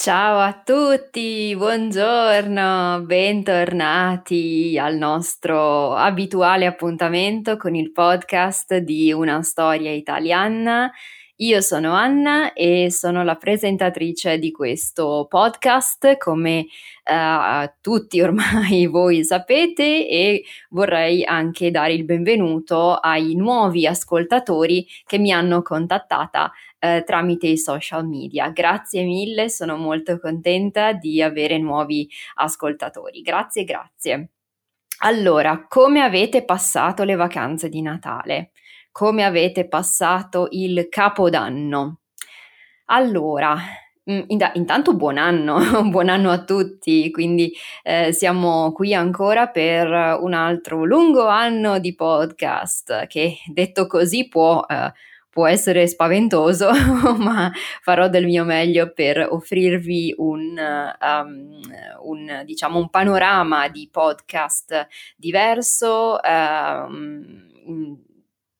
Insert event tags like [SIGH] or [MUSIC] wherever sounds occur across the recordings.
Ciao a tutti, buongiorno, bentornati al nostro abituale appuntamento con il podcast di Una storia italiana. Io sono Anna e sono la presentatrice di questo podcast, come uh, tutti [LAUGHS] ormai voi sapete, e vorrei anche dare il benvenuto ai nuovi ascoltatori che mi hanno contattata uh, tramite i social media. Grazie mille, sono molto contenta di avere nuovi ascoltatori. Grazie, grazie. Allora, come avete passato le vacanze di Natale? Come avete passato il capodanno. Allora, mm, intanto buon anno, [LAUGHS] buon anno a tutti, quindi eh, siamo qui ancora per un altro lungo anno di podcast che detto così può, eh, può essere spaventoso, [LAUGHS] ma farò del mio meglio per offrirvi un, um, un, diciamo, un panorama di podcast diverso. Um,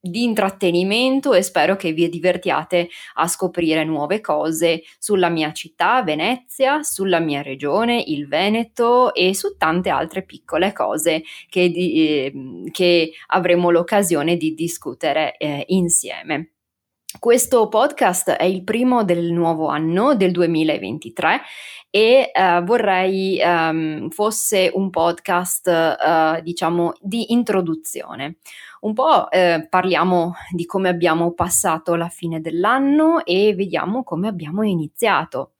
di intrattenimento e spero che vi divertiate a scoprire nuove cose sulla mia città, Venezia, sulla mia regione, il Veneto e su tante altre piccole cose che, eh, che avremo l'occasione di discutere eh, insieme. Questo podcast è il primo del nuovo anno, del 2023, e uh, vorrei um, fosse un podcast, uh, diciamo, di introduzione. Un po' eh, parliamo di come abbiamo passato la fine dell'anno e vediamo come abbiamo iniziato.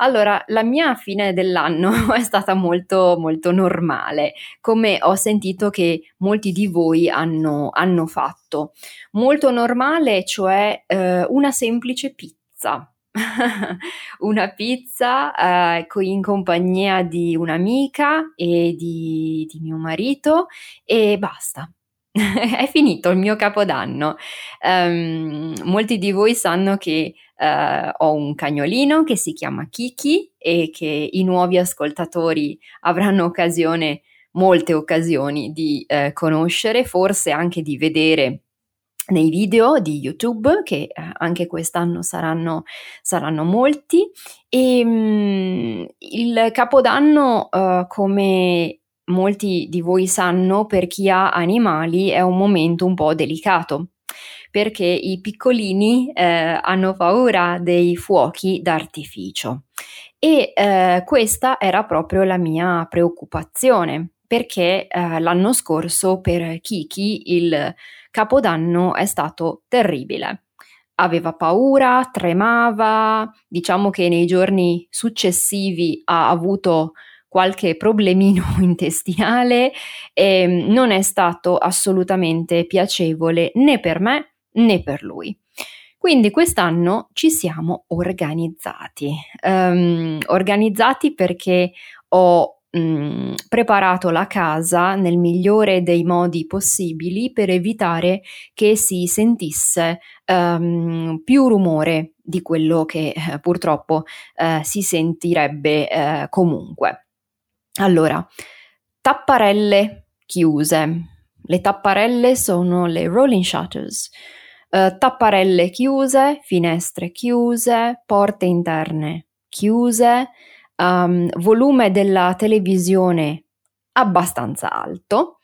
Allora, la mia fine dell'anno [LAUGHS] è stata molto, molto normale, come ho sentito che molti di voi hanno, hanno fatto. Molto normale, cioè eh, una semplice pizza. [LAUGHS] una pizza eh, in compagnia di un'amica e di, di mio marito e basta. [LAUGHS] è finito il mio capodanno. Um, molti di voi sanno che uh, ho un cagnolino che si chiama Kiki e che i nuovi ascoltatori avranno occasione, molte occasioni di uh, conoscere, forse anche di vedere nei video di YouTube, che uh, anche quest'anno saranno, saranno molti. E um, il capodanno, come molti di voi sanno, per chi ha animali è un momento un po' delicato perché i piccolini eh, hanno paura dei fuochi d'artificio e eh, questa era proprio la mia preoccupazione perché eh, l'anno scorso per Kiki il capodanno è stato terribile. Aveva paura, tremava, diciamo che nei giorni successivi ha avuto qualche problemino [LAUGHS] intestinale e mm, non è stato assolutamente piacevole né per me né per lui. Quindi quest'anno ci siamo organizzati, um, organizzati perché ho um, preparato la casa nel migliore dei modi possibili per evitare che si sentisse um, più rumore di quello che eh, purtroppo eh, si sentirebbe eh, comunque. Allora, tapparelle chiuse. Le tapparelle sono le rolling shutters. Uh, tapparelle chiuse, finestre chiuse, porte interne chiuse, um, volume della televisione abbastanza alto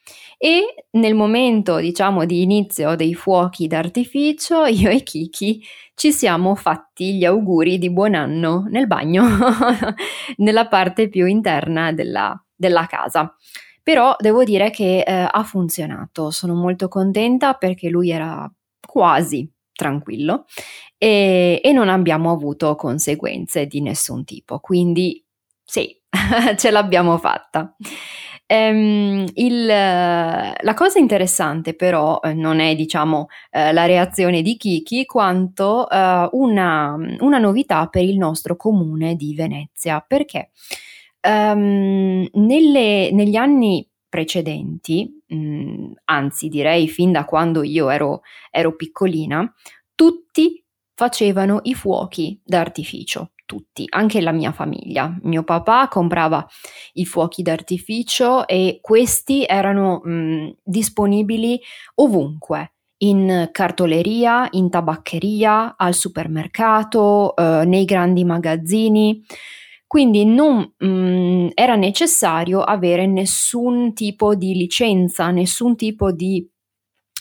e nel momento diciamo di inizio dei fuochi d'artificio [LAUGHS] io e Kiki ci siamo fatti gli auguri di buon anno nel bagno [LAUGHS] nella parte più interna della, della casa. Però devo dire che eh, ha funzionato, sono molto contenta perché lui era quasi tranquillo e, e non abbiamo avuto conseguenze di nessun tipo, quindi sì, [LAUGHS] ce l'abbiamo fatta. Um, il, la cosa interessante però eh, non è diciamo eh, la reazione di Kiki quanto eh, una, una, novità per il nostro comune di Venezia perché um, nelle, negli anni precedenti, mh, mm, anzi direi fin da quando io ero, ero piccolina, tutti facevano i fuochi d'artificio tutti, anche la mia famiglia. Mio papà comprava i fuochi d'artificio e questi erano mh, mm, disponibili ovunque. In cartoleria, in tabaccheria, al supermercato, eh, nei grandi magazzini. Quindi non mh, mm, era necessario avere nessun tipo di licenza, nessun tipo di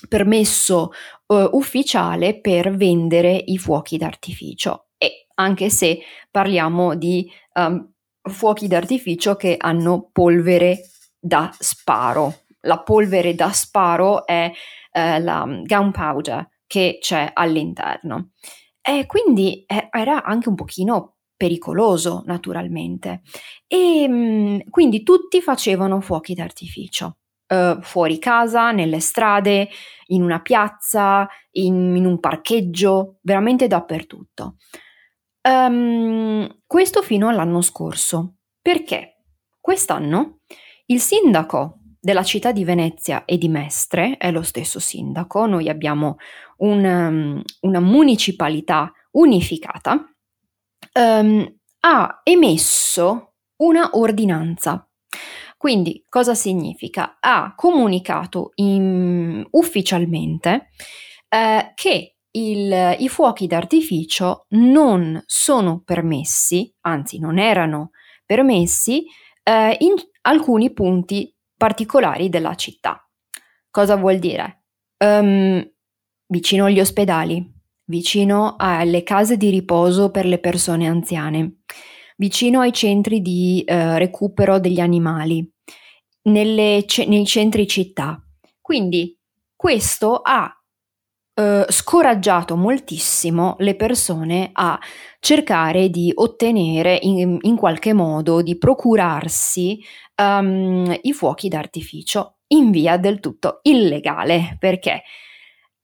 permesso uh, ufficiale per vendere i fuochi d'artificio anche se parliamo di um, fuochi d'artificio che hanno polvere da sparo. La polvere da sparo è eh, la gunpowder che c'è all'interno. E quindi eh, era anche un pochino pericoloso, naturalmente. E mm, quindi tutti facevano fuochi d'artificio. Uh, fuori casa, nelle strade, in una piazza, in, in un parcheggio, veramente dappertutto. Um, questo fino all'anno scorso. Perché? Quest'anno il sindaco della città di Venezia e di Mestre è lo stesso sindaco, noi abbiamo un, um, una municipalità unificata, um, ha emesso una ordinanza. Quindi cosa significa? Ha comunicato in, ufficialmente eh, che il, i fuochi d'artificio non sono permessi, anzi non erano permessi, eh, in alcuni punti particolari della città. Cosa vuol dire? Um, vicino agli ospedali, vicino alle case di riposo per le persone anziane, vicino ai centri di eh, recupero degli animali, nelle, nei centri città. Quindi questo ha eh, scoraggiato moltissimo le persone a cercare di ottenere in, in qualche modo, di procurarsi um, i fuochi d'artificio in via del tutto illegale, perché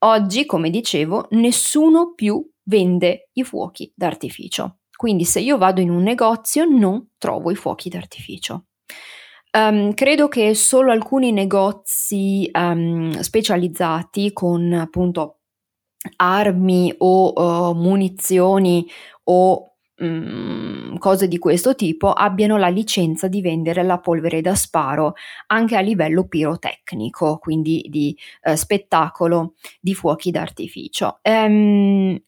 oggi, come dicevo, nessuno più vende i fuochi d'artificio. Quindi se io vado in un negozio non trovo i fuochi d'artificio. Um, credo che solo alcuni negozi um, specializzati con appunto armi o uh, munizioni o um, cose di questo tipo abbiano la licenza di vendere la polvere da sparo anche a livello pirotecnico, quindi di uh, spettacolo di fuochi d'artificio. Um,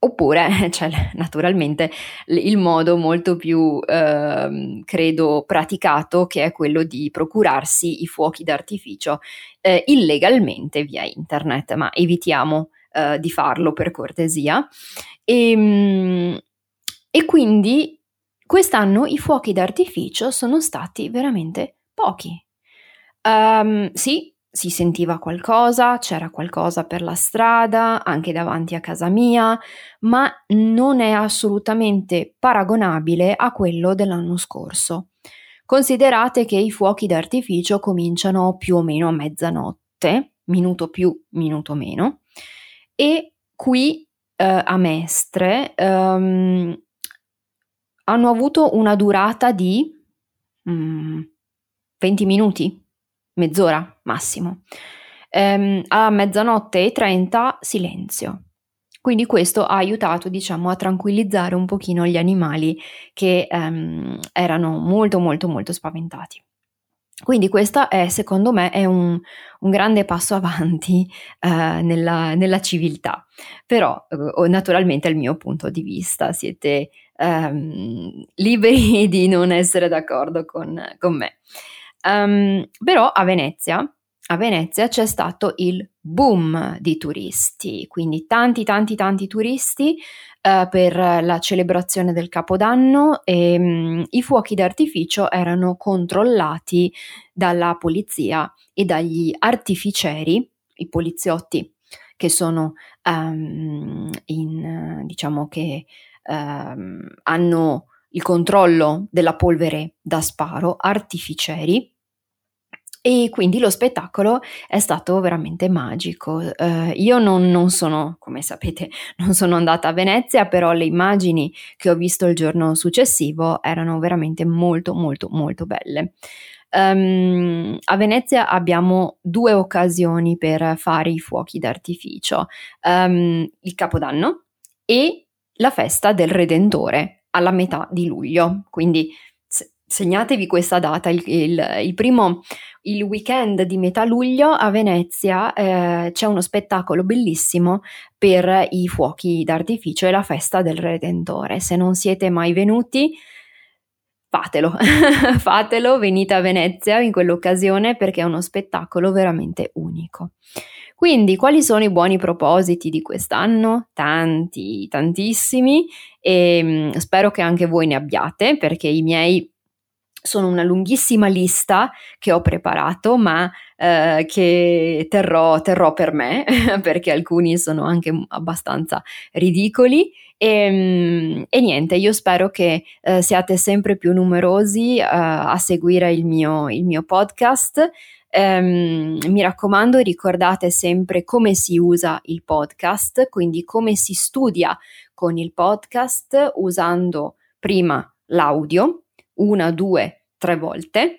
Oppure [LAUGHS] c'è naturalmente il modo molto più, eh, credo, praticato che è quello di procurarsi i fuochi d'artificio eh, illegalmente via internet, ma evitiamo eh, di farlo per cortesia. E, ehm, e quindi quest'anno i fuochi d'artificio sono stati veramente pochi. Um, sì, si sentiva qualcosa, c'era qualcosa per la strada, anche davanti a casa mia, ma non è assolutamente paragonabile a quello dell'anno scorso. Considerate che i fuochi d'artificio cominciano più o meno a mezzanotte, minuto più, minuto meno, e qui eh, a Mestre um, hanno avuto una durata di mm, 20 minuti, mezz'ora massimo. Um, a mezzanotte e 30 silenzio. Quindi questo ha aiutato, diciamo, a tranquillizzare un pochino gli animali che um, erano molto molto molto spaventati. Quindi questo è, secondo me, è un, un grande passo avanti [LAUGHS] eh, nella, nella, civiltà, però eh, naturalmente è il mio punto di vista, siete ehm, liberi [LAUGHS] di non essere d'accordo con, con me. Um, però a Venezia a Venezia c'è stato il boom di turisti, quindi tanti tanti tanti turisti eh, per la celebrazione del Capodanno e mh, mm, i fuochi d'artificio erano controllati dalla polizia e dagli artificieri, i poliziotti che sono um, in, diciamo che um, hanno il controllo della polvere da sparo, artificieri, e quindi lo spettacolo è stato veramente magico. Uh, io non, non, sono, come sapete, [LAUGHS] non sono andata a Venezia, però le immagini che ho visto il giorno successivo erano veramente molto, molto, molto belle. Um, a Venezia abbiamo due occasioni per fare i fuochi d'artificio, um, il Capodanno e la festa del Redentore alla metà di luglio, quindi segnatevi questa data, il, il, il, primo, il weekend di metà luglio a Venezia eh, c'è uno spettacolo bellissimo per i fuochi d'artificio e la festa del Redentore. Se non siete mai venuti, fatelo, [LAUGHS] fatelo, venite a Venezia in quell'occasione perché è uno spettacolo veramente unico. Quindi, quali sono i buoni propositi di quest'anno? Tanti, tantissimi e mh, spero che anche voi ne abbiate perché i miei sono una lunghissima lista che ho preparato, ma eh, che terrò, terrò, per me, [LAUGHS] perché alcuni sono anche abbastanza ridicoli. E, ehm, e niente, io spero che eh, siate sempre più numerosi eh, a seguire il mio, il mio podcast. Um, mi raccomando, ricordate sempre come si usa il podcast, quindi come si studia con il podcast usando prima l'audio, una, due, tre volte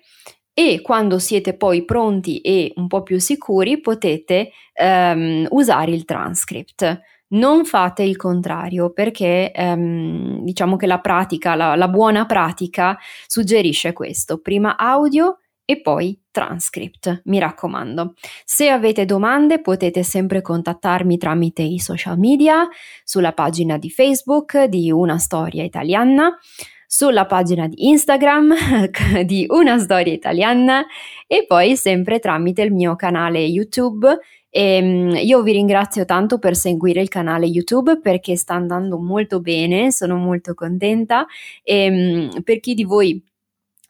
e quando siete poi pronti e un po' più sicuri potete um, usare il transcript. Non fate il contrario perché um, diciamo che la pratica, la, la buona pratica suggerisce questo, prima audio e poi transcript, mi raccomando. Se avete domande potete sempre contattarmi tramite i social media, sulla pagina di Facebook di Una Storia Italiana sulla pagina di Instagram [LAUGHS] di Una Storia Italiana e poi sempre tramite il mio canale YouTube. E ehm, io vi ringrazio tanto per seguire il canale YouTube perché sta andando molto bene, sono molto contenta e ehm, per chi di voi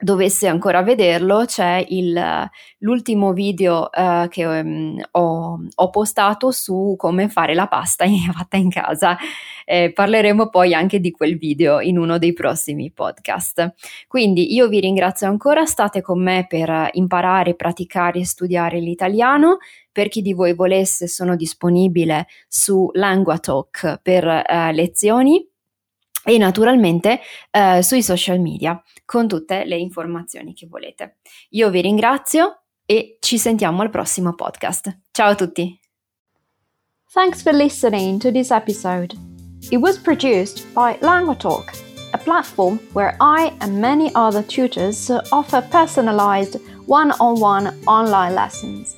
dovesse ancora vederlo, c'è il, l'ultimo video uh, che um, ho, ho, postato su come fare la pasta [LAUGHS] fatta in casa. Eh, parleremo poi anche di quel video in uno dei prossimi podcast. Quindi io vi ringrazio ancora, state con me per imparare, praticare e studiare l'italiano. Per chi di voi volesse, sono disponibile su LanguaTalk per uh, lezioni e naturalmente eh, sui social media con tutte le informazioni che volete. Io vi ringrazio e ci sentiamo al prossimo podcast. Ciao a tutti! Thanks for listening to this episode. It was produced by LanguaTalk, a platform where I and many other tutors offer personalized one on one online lessons.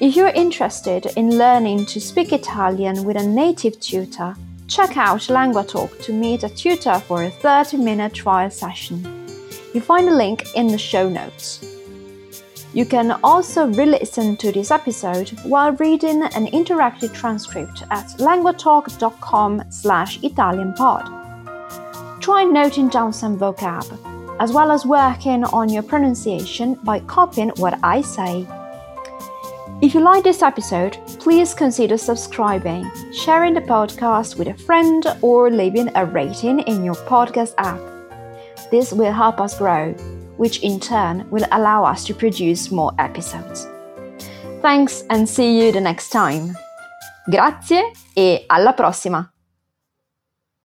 If you're interested in learning to speak Italian with a native tutor, check out LanguaTalk to meet a tutor for a 30 minute trial session. You find a link in the show notes. You can also re listen to this episode while reading an interactive transcript at languatalk.com slash ItalianPod. Try noting down some vocab, as well as working on your pronunciation by copying what I say. If you like this episode, please consider subscribing, sharing the podcast with a friend, or leaving a rating in your podcast app. This will help us grow, which in turn will allow us to produce more episodes. Thanks and see you the next time. Grazie e alla prossima!